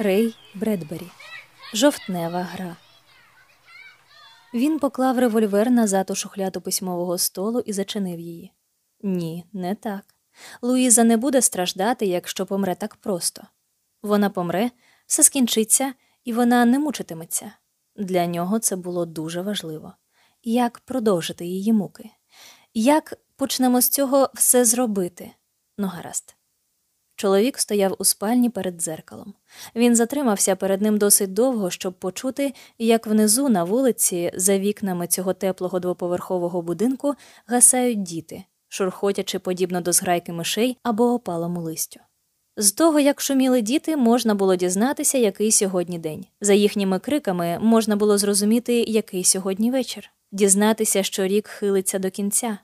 Рей Бредбері. Жовтнева гра. Він поклав револьвер назад у шухляду письмового столу і зачинив її. Ні, не так. Луїза не буде страждати, якщо помре так просто. Вона помре, все скінчиться, і вона не мучитиметься. Для нього це було дуже важливо. Як продовжити її муки? Як почнемо з цього все зробити? Ну, гаразд. Чоловік стояв у спальні перед дзеркалом. Він затримався перед ним досить довго, щоб почути, як внизу на вулиці, за вікнами цього теплого двоповерхового будинку, гасають діти, шурхотячи подібно до зграйки мишей або опалому листю. З того, як шуміли діти, можна було дізнатися, який сьогодні день. За їхніми криками можна було зрозуміти, який сьогодні вечір, дізнатися, що рік хилиться до кінця.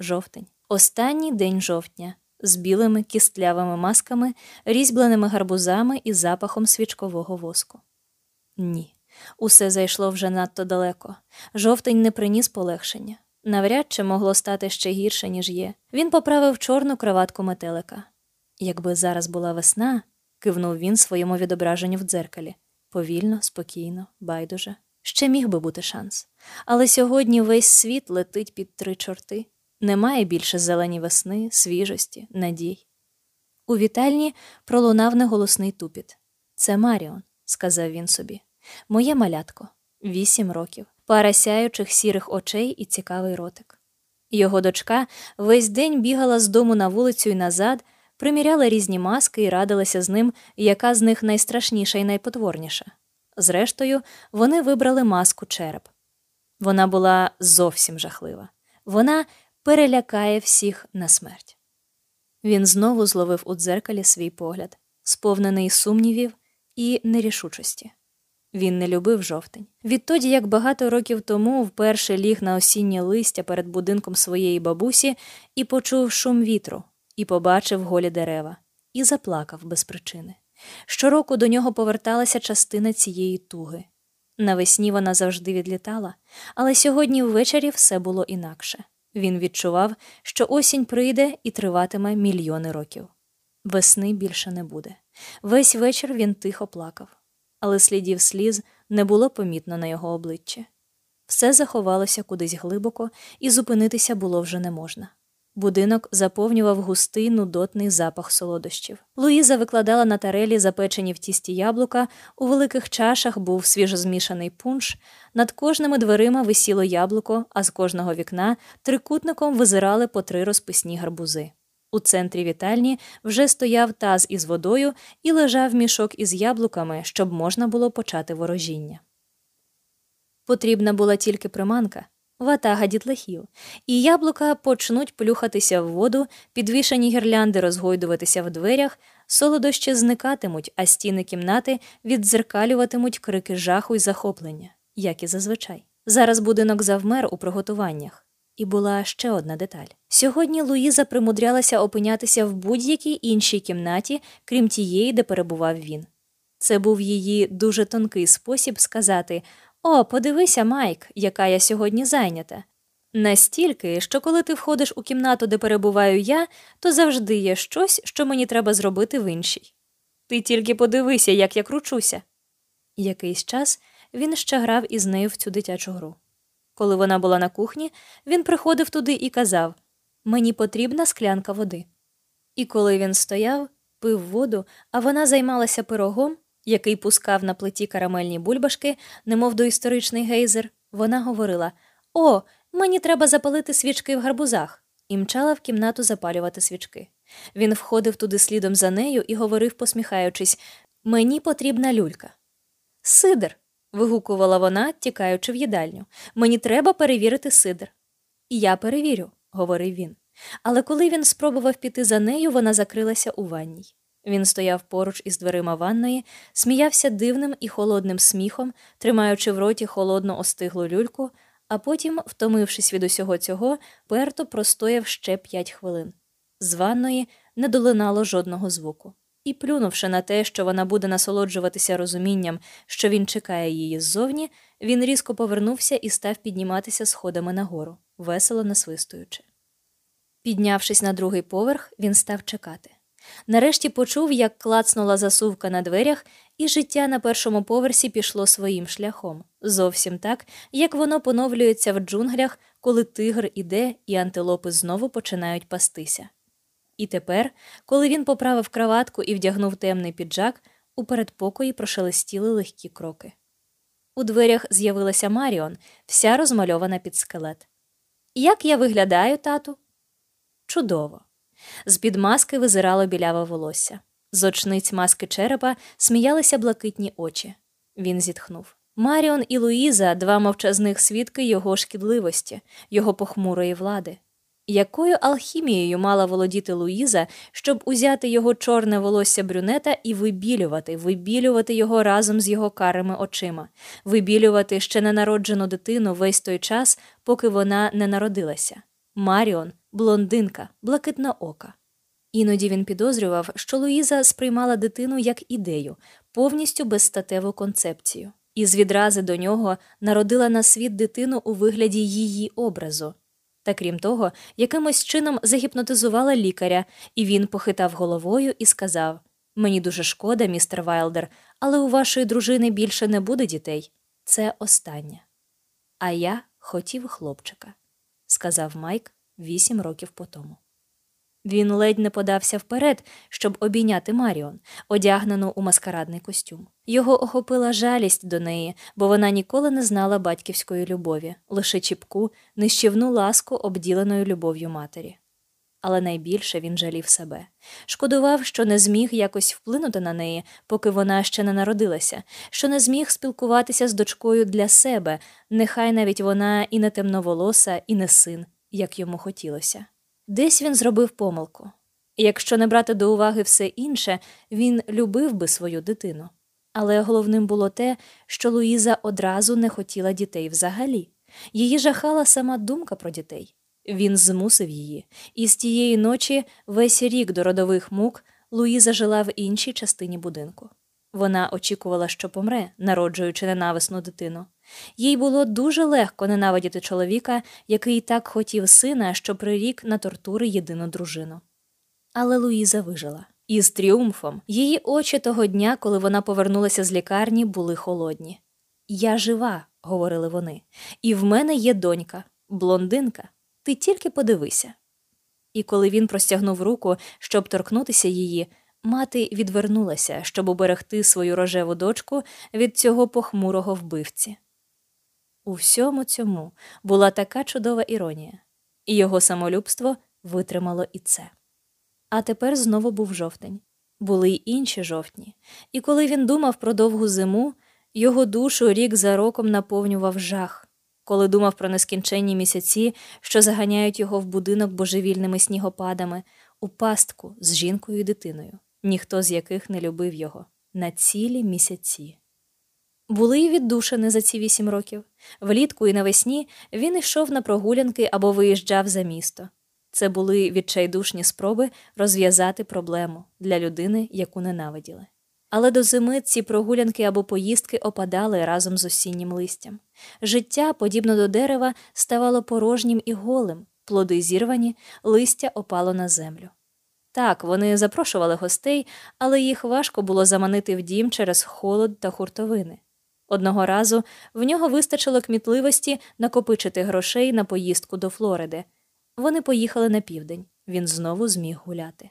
Жовтень. Останній день жовтня з білими кістлявими масками, різьбленими гарбузами і запахом свічкового воску. Ні, усе зайшло вже надто далеко. Жовтень не приніс полегшення. Навряд чи могло стати ще гірше, ніж є. Він поправив чорну краватку метелика. Якби зараз була весна, кивнув він своєму відображенню в дзеркалі повільно, спокійно, байдуже. Ще міг би бути шанс. Але сьогодні весь світ летить під три чорти. Немає більше зелені весни, свіжості, надій. У вітальні пролунав неголосний тупіт. Це Маріон, сказав він собі. Моє малятко, вісім років, пара сяючих сірих очей і цікавий ротик. Його дочка весь день бігала з дому на вулицю і назад, приміряла різні маски і радилася з ним, яка з них найстрашніша і найпотворніша. Зрештою, вони вибрали маску череп. Вона була зовсім жахлива. Вона перелякає всіх на смерть. Він знову зловив у дзеркалі свій погляд, сповнений сумнівів і нерішучості. Він не любив жовтень. Відтоді, як багато років тому вперше ліг на осіннє листя перед будинком своєї бабусі і почув шум вітру, і побачив голі дерева, і заплакав без причини. Щороку до нього поверталася частина цієї туги. Навесні вона завжди відлітала, але сьогодні ввечері все було інакше. Він відчував, що осінь прийде і триватиме мільйони років. Весни більше не буде. Весь вечір він тихо плакав, але слідів сліз не було помітно на його обличчі. Все заховалося кудись глибоко, і зупинитися було вже не можна. Будинок заповнював густий нудотний запах солодощів. Луїза викладала на тарелі запечені в тісті яблука, у великих чашах був свіжозмішаний пунш, над кожними дверима висіло яблуко, а з кожного вікна трикутником визирали по три розписні гарбузи. У центрі вітальні вже стояв таз із водою і лежав мішок із яблуками, щоб можна було почати ворожіння. Потрібна була тільки приманка ватага дітлахів, і яблука почнуть плюхатися в воду, підвішані гірлянди розгойдуватися в дверях, солодощі зникатимуть, а стіни кімнати віддзеркалюватимуть крики жаху й захоплення, як і зазвичай. Зараз будинок завмер у приготуваннях. І була ще одна деталь. Сьогодні Луїза примудрялася опинятися в будь-якій іншій кімнаті, крім тієї, де перебував він. Це був її дуже тонкий спосіб сказати о, подивися, Майк, яка я сьогодні зайнята. Настільки, що коли ти входиш у кімнату, де перебуваю я, то завжди є щось, що мені треба зробити в іншій. Ти тільки подивися, як я кручуся. Якийсь час він ще грав із нею в цю дитячу гру. Коли вона була на кухні, він приходив туди і казав Мені потрібна склянка води. І коли він стояв, пив воду, а вона займалася пирогом, який пускав на плиті карамельні бульбашки, немов доісторичний гейзер, вона говорила О, мені треба запалити свічки в гарбузах, і мчала в кімнату запалювати свічки. Він входив туди слідом за нею і говорив, посміхаючись Мені потрібна люлька. Сидр. вигукувала вона, тікаючи в їдальню. Мені треба перевірити сидр. Я перевірю, говорив він. Але коли він спробував піти за нею, вона закрилася у ванній. Він стояв поруч із дверима ванної, сміявся дивним і холодним сміхом, тримаючи в роті холодну остиглу люльку, а потім, втомившись від усього цього, перто простояв ще п'ять хвилин. З ванної не долинало жодного звуку. І, плюнувши на те, що вона буде насолоджуватися розумінням, що він чекає її ззовні, він різко повернувся і став підніматися сходами нагору, весело насвистуючи. Піднявшись на другий поверх, він став чекати. Нарешті почув, як клацнула засувка на дверях, і життя на першому поверсі пішло своїм шляхом, зовсім так, як воно поновлюється в джунглях, коли тигр іде і антилопи знову починають пастися. І тепер, коли він поправив краватку і вдягнув темний піджак, у передпокої прошелестіли легкі кроки. У дверях з'явилася Маріон, вся розмальована під скелет. Як я виглядаю, тату? Чудово. З під маски визирало біляве волосся. З очниць маски черепа сміялися блакитні очі. Він зітхнув. Маріон і Луїза два мовчазних свідки його шкідливості, його похмурої влади. Якою алхімією мала володіти Луїза, щоб узяти його чорне волосся брюнета і вибілювати, вибілювати його разом з його карими очима, вибілювати ще ненароджену дитину весь той час, поки вона не народилася? Маріон, блондинка, блакитноока. Іноді він підозрював, що Луїза сприймала дитину як ідею, повністю безстатеву концепцію, і з відрази до нього народила на світ дитину у вигляді її образу. Та крім того, якимось чином загіпнотизувала лікаря, і він похитав головою і сказав Мені дуже шкода, містер Вайлдер, але у вашої дружини більше не буде дітей. Це останнє. А я хотів хлопчика, сказав Майк вісім років по тому. Він ледь не подався вперед, щоб обійняти Маріон, одягнену у маскарадний костюм. Його охопила жалість до неї, бо вона ніколи не знала батьківської любові, лише чіпку, нищівну ласку, обділеною любов'ю матері. Але найбільше він жалів себе, шкодував, що не зміг якось вплинути на неї, поки вона ще не народилася, що не зміг спілкуватися з дочкою для себе, нехай навіть вона і не темноволоса, і не син, як йому хотілося. Десь він зробив помилку. Якщо не брати до уваги все інше, він любив би свою дитину. Але головним було те, що Луїза одразу не хотіла дітей взагалі. Її жахала сама думка про дітей. Він змусив її, і з тієї ночі весь рік до родових мук Луїза жила в іншій частині будинку. Вона очікувала, що помре, народжуючи ненависну дитину. Їй було дуже легко ненавидіти чоловіка, який так хотів сина, що прирік на тортури єдину дружину. Але Луїза вижила. І з тріумфом її очі того дня, коли вона повернулася з лікарні, були холодні. Я жива, говорили вони, і в мене є донька, блондинка. Ти тільки подивися. І коли він простягнув руку, щоб торкнутися її, мати відвернулася, щоб уберегти свою рожеву дочку від цього похмурого вбивці. У всьому цьому була така чудова іронія, і його самолюбство витримало і це. А тепер знову був жовтень. Були й інші жовтні, і коли він думав про довгу зиму, його душу рік за роком наповнював жах, коли думав про нескінченні місяці, що заганяють його в будинок божевільними снігопадами, у пастку з жінкою і дитиною, ніхто з яких не любив його на цілі місяці. Були й віддушини за ці вісім років. Влітку і навесні він йшов на прогулянки або виїжджав за місто. Це були відчайдушні спроби розв'язати проблему для людини, яку ненавиділи. Але до зими ці прогулянки або поїздки опадали разом з осіннім листям. Життя, подібно до дерева, ставало порожнім і голим, плоди зірвані, листя опало на землю. Так, вони запрошували гостей, але їх важко було заманити в дім через холод та хуртовини. Одного разу в нього вистачило кмітливості накопичити грошей на поїздку до Флориди. Вони поїхали на південь, він знову зміг гуляти.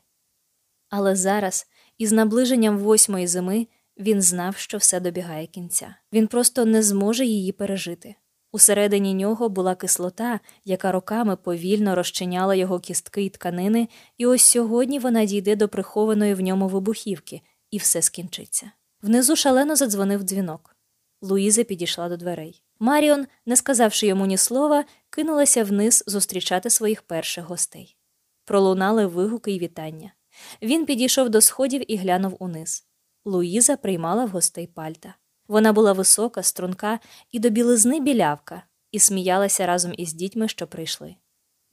Але зараз, із наближенням восьмої зими, він знав, що все добігає кінця. Він просто не зможе її пережити. Усередині нього була кислота, яка роками повільно розчиняла його кістки й тканини, і ось сьогодні вона дійде до прихованої в ньому вибухівки, і все скінчиться. Внизу шалено задзвонив дзвінок. Луїза підійшла до дверей. Маріон, не сказавши йому ні слова, кинулася вниз зустрічати своїх перших гостей. Пролунали вигуки й вітання. Він підійшов до сходів і глянув униз. Луїза приймала в гостей пальта. Вона була висока, струнка і до білизни білявка, і сміялася разом із дітьми, що прийшли.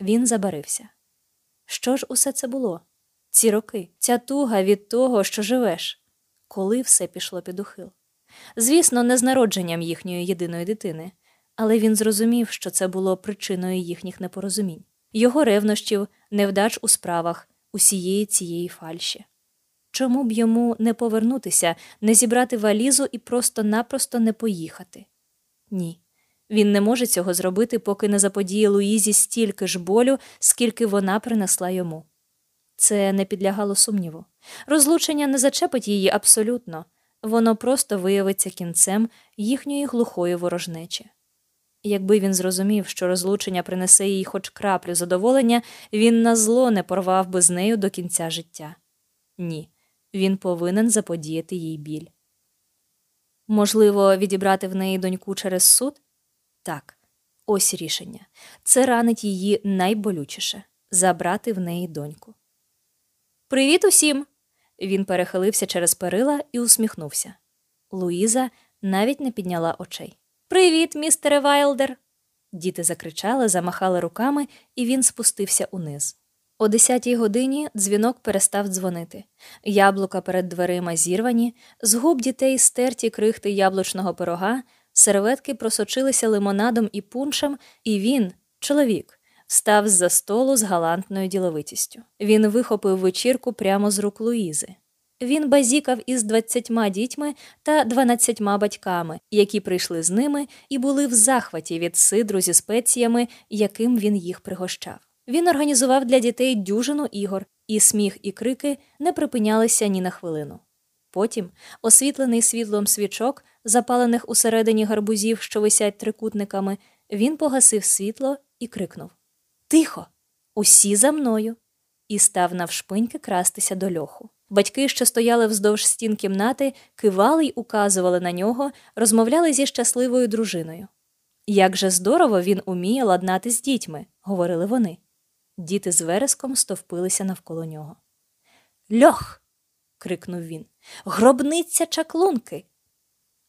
Він забарився. Що ж усе це було? Ці роки, ця туга від того, що живеш, коли все пішло під ухил. Звісно, не з народженням їхньої єдиної дитини, але він зрозумів, що це було причиною їхніх непорозумінь, його ревнощів, невдач у справах, усієї цієї фальші. Чому б йому не повернутися, не зібрати валізу і просто-напросто не поїхати? Ні. Він не може цього зробити, поки не заподіє Луїзі стільки ж болю, скільки вона принесла йому. Це не підлягало сумніву. Розлучення не зачепить її абсолютно, воно просто виявиться кінцем їхньої глухої ворожнечі. Якби він зрозумів, що розлучення принесе їй хоч краплю задоволення, він на зло не порвав би з нею до кінця життя. Ні, він повинен заподіяти їй біль. Можливо, відібрати в неї доньку через суд? Так, ось рішення. Це ранить її найболючіше забрати в неї доньку. Привіт усім! Він перехилився через перила і усміхнувся. Луїза навіть не підняла очей. Привіт, містере Вайлдер. Діти закричали, замахали руками, і він спустився униз. О десятій годині дзвінок перестав дзвонити. Яблука перед дверима зірвані, з губ дітей стерті крихти яблучного пирога, серветки просочилися лимонадом і пуншем, і він, чоловік, встав з за столу з галантною діловитістю. Він вихопив вечірку прямо з рук Луїзи. Він базікав із двадцятьма дітьми та дванадцятьма батьками, які прийшли з ними і були в захваті від сидру зі спеціями, яким він їх пригощав. Він організував для дітей дюжину ігор, і сміх і крики не припинялися ні на хвилину. Потім, освітлений світлом свічок, запалених усередині гарбузів, що висять трикутниками, він погасив світло і крикнув Тихо! Усі за мною! і став навшпиньки крастися до льоху. Батьки, що стояли вздовж стін кімнати, кивали й указували на нього, розмовляли зі щасливою дружиною. Як же здорово він уміє ладнати з дітьми, говорили вони. Діти з вереском стовпилися навколо нього. Льох. крикнув він. Гробниця чаклунки.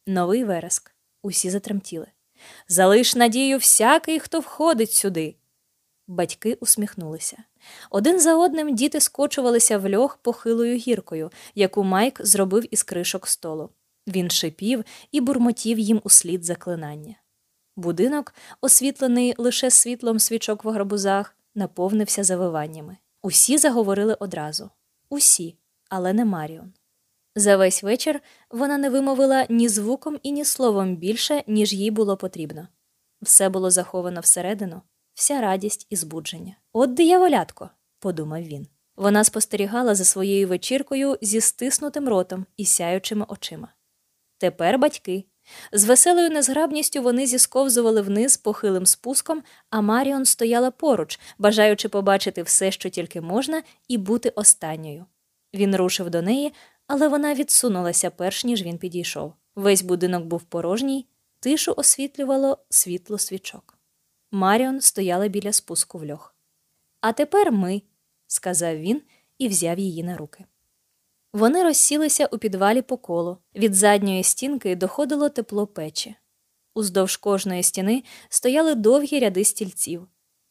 Новий вереск. Усі затремтіли. Залиш надію всякий, хто входить сюди. Батьки усміхнулися. Один за одним діти скочувалися в льох похилою гіркою, яку Майк зробив із кришок столу. Він шипів і бурмотів їм услід заклинання. Будинок, освітлений лише світлом свічок в гарбузах, наповнився завиваннями. Усі заговорили одразу усі, але не Маріон. За весь вечір вона не вимовила ні звуком і ні словом більше, ніж їй було потрібно. Все було заховано всередину, вся радість і збудження. От дияволятко, подумав він. Вона спостерігала за своєю вечіркою зі стиснутим ротом і сяючими очима. Тепер батьки. З веселою незграбністю вони зісковзували вниз похилим спуском, а Маріон стояла поруч, бажаючи побачити все, що тільки можна, і бути останньою. Він рушив до неї, але вона відсунулася, перш ніж він підійшов. Весь будинок був порожній, тишу освітлювало світло свічок. Маріон стояла біля спуску в льох. А тепер ми, сказав він і взяв її на руки. Вони розсілися у підвалі по колу. Від задньої стінки доходило тепло печі. Уздовж кожної стіни стояли довгі ряди стільців.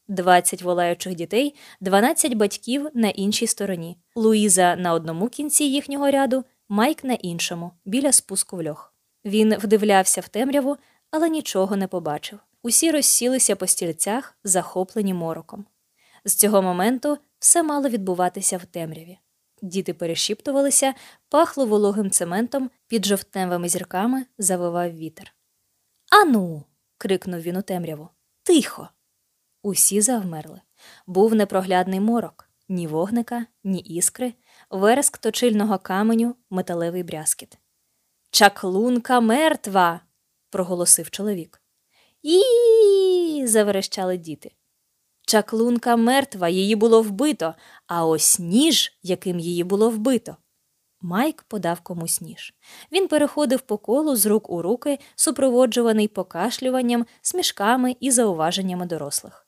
Двадцять волаючих дітей, дванадцять батьків на іншій стороні. Луїза на одному кінці їхнього ряду, Майк на іншому, біля спуску в льох. Він вдивлявся в темряву, але нічого не побачив. Усі розсілися по стільцях, захоплені мороком. З цього моменту все мало відбуватися в темряві. Діти перешіптувалися, пахло вологим цементом, під жовтневими зірками завивав вітер. Ану. крикнув він у темряву. Тихо. Усі завмерли. Був непроглядний морок, ні вогника, ні іскри, вереск точильного каменю, металевий брязкіт. Чаклунка мертва. проголосив чоловік. І. заверещали діти. Чаклунка мертва, її було вбито, а ось ніж, яким її було вбито. Майк подав комусь ніж. Він переходив по колу з рук у руки, супроводжуваний покашлюванням, смішками і зауваженнями дорослих.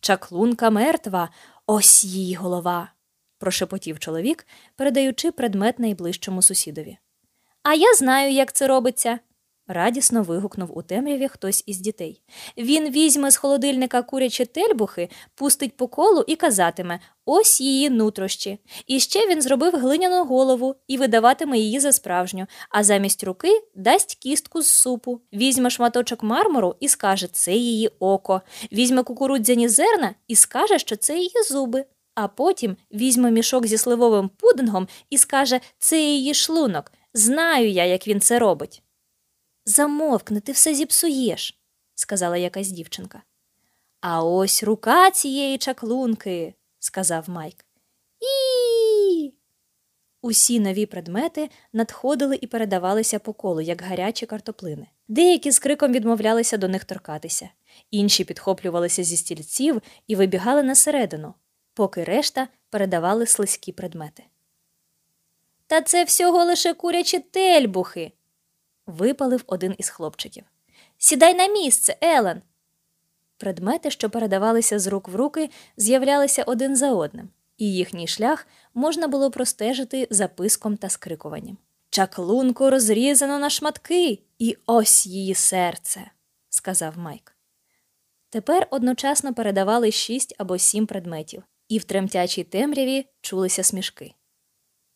Чаклунка мертва, ось її голова, прошепотів чоловік, передаючи предмет найближчому сусідові. А я знаю, як це робиться, радісно вигукнув у темряві хтось із дітей. Він візьме з холодильника курячі тельбухи, пустить по колу і казатиме ось її нутрощі. І ще він зробив глиняну голову і видаватиме її за справжню, а замість руки дасть кістку з супу. Візьме шматочок мармуру і скаже, це її око. Візьме кукурудзяні зерна і скаже, що це її зуби. А потім візьме мішок зі сливовим пудингом і скаже це її шлунок. Знаю я, як він це робить. Замовкни, ти все зіпсуєш, сказала якась дівчинка. А ось рука цієї чаклунки, сказав Майк. І. Усі нові предмети надходили і передавалися по колу, як гарячі картоплини. Деякі з криком відмовлялися до них торкатися, інші підхоплювалися зі стільців і вибігали на середину, поки решта передавали слизькі предмети. Та це всього лише курячі тельбухи. Випалив один із хлопчиків. Сідай на місце, Елен. Предмети, що передавалися з рук в руки, з'являлися один за одним, і їхній шлях можна було простежити записком та скрикуванням. Чаклунку розрізано на шматки, і ось її серце, сказав Майк. Тепер одночасно передавали шість або сім предметів, і в тремтячій темряві чулися смішки.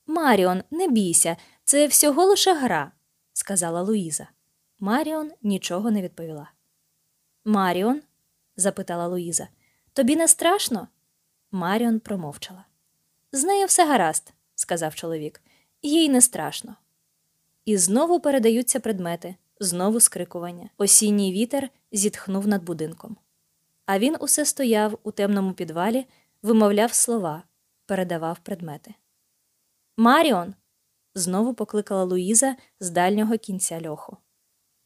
Маріон, не бійся, це всього лише гра, сказала Луїза. Маріон нічого не відповіла. Маріон? запитала Луїза. Тобі не страшно? Маріон промовчала. З нею все гаразд, сказав чоловік, їй не страшно. І знову передаються предмети, знову скрикування. Осінній вітер зітхнув над будинком. А він усе стояв у темному підвалі, вимовляв слова, передавав предмети. Маріон. Знову покликала Луїза з дальнього кінця льоху.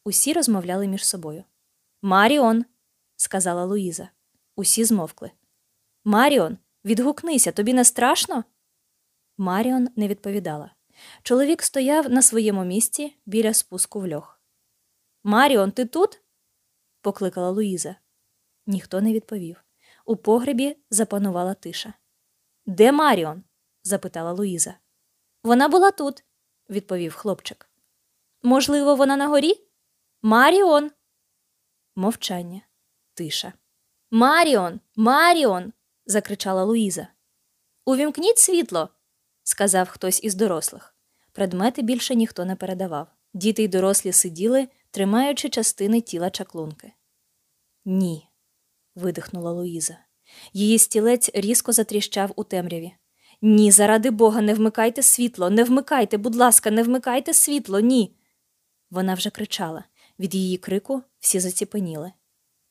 Усі розмовляли між собою. Маріон, сказала Луїза. Усі змовкли. Маріон, відгукнися, тобі не страшно? Маріон не відповідала. Чоловік стояв на своєму місці біля спуску в льох. Маріон, ти тут? покликала Луїза. Ніхто не відповів. У погребі запанувала тиша. Де Маріон? запитала Луїза. Вона була тут, відповів хлопчик. Можливо, вона на горі? Маріон. Мовчання, тиша. Маріон, Маріон. закричала Луїза. Увімкніть світло, сказав хтось із дорослих. Предмети більше ніхто не передавав. Діти й дорослі сиділи, тримаючи частини тіла чаклунки. Ні, видихнула Луїза. Її стілець різко затріщав у темряві. Ні, заради бога, не вмикайте світло, не вмикайте, будь ласка, не вмикайте світло, ні. Вона вже кричала. Від її крику всі заціпеніли.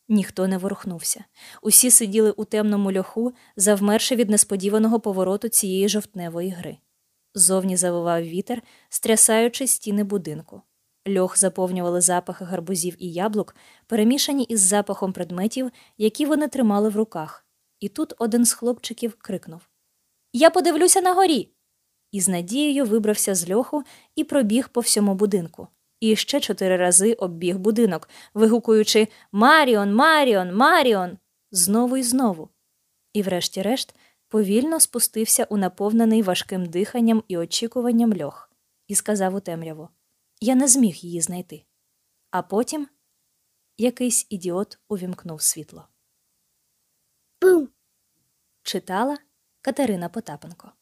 Ніхто не ворухнувся. Усі сиділи у темному льоху, завмерши від несподіваного повороту цієї жовтневої гри. Зовні завивав вітер, стрясаючи стіни будинку. Льох заповнювали запахи гарбузів і яблук, перемішані із запахом предметів, які вони тримали в руках. І тут один з хлопчиків крикнув Я подивлюся на горі. І з надією вибрався з льоху і пробіг по всьому будинку. І ще чотири рази оббіг будинок, вигукуючи Маріон, Маріон, Маріон. знову і знову. І, врешті-решт, повільно спустився у наповнений важким диханням і очікуванням льох, і сказав у темряву Я не зміг її знайти. А потім якийсь ідіот увімкнув світло. Бум! Читала Катерина Потапенко.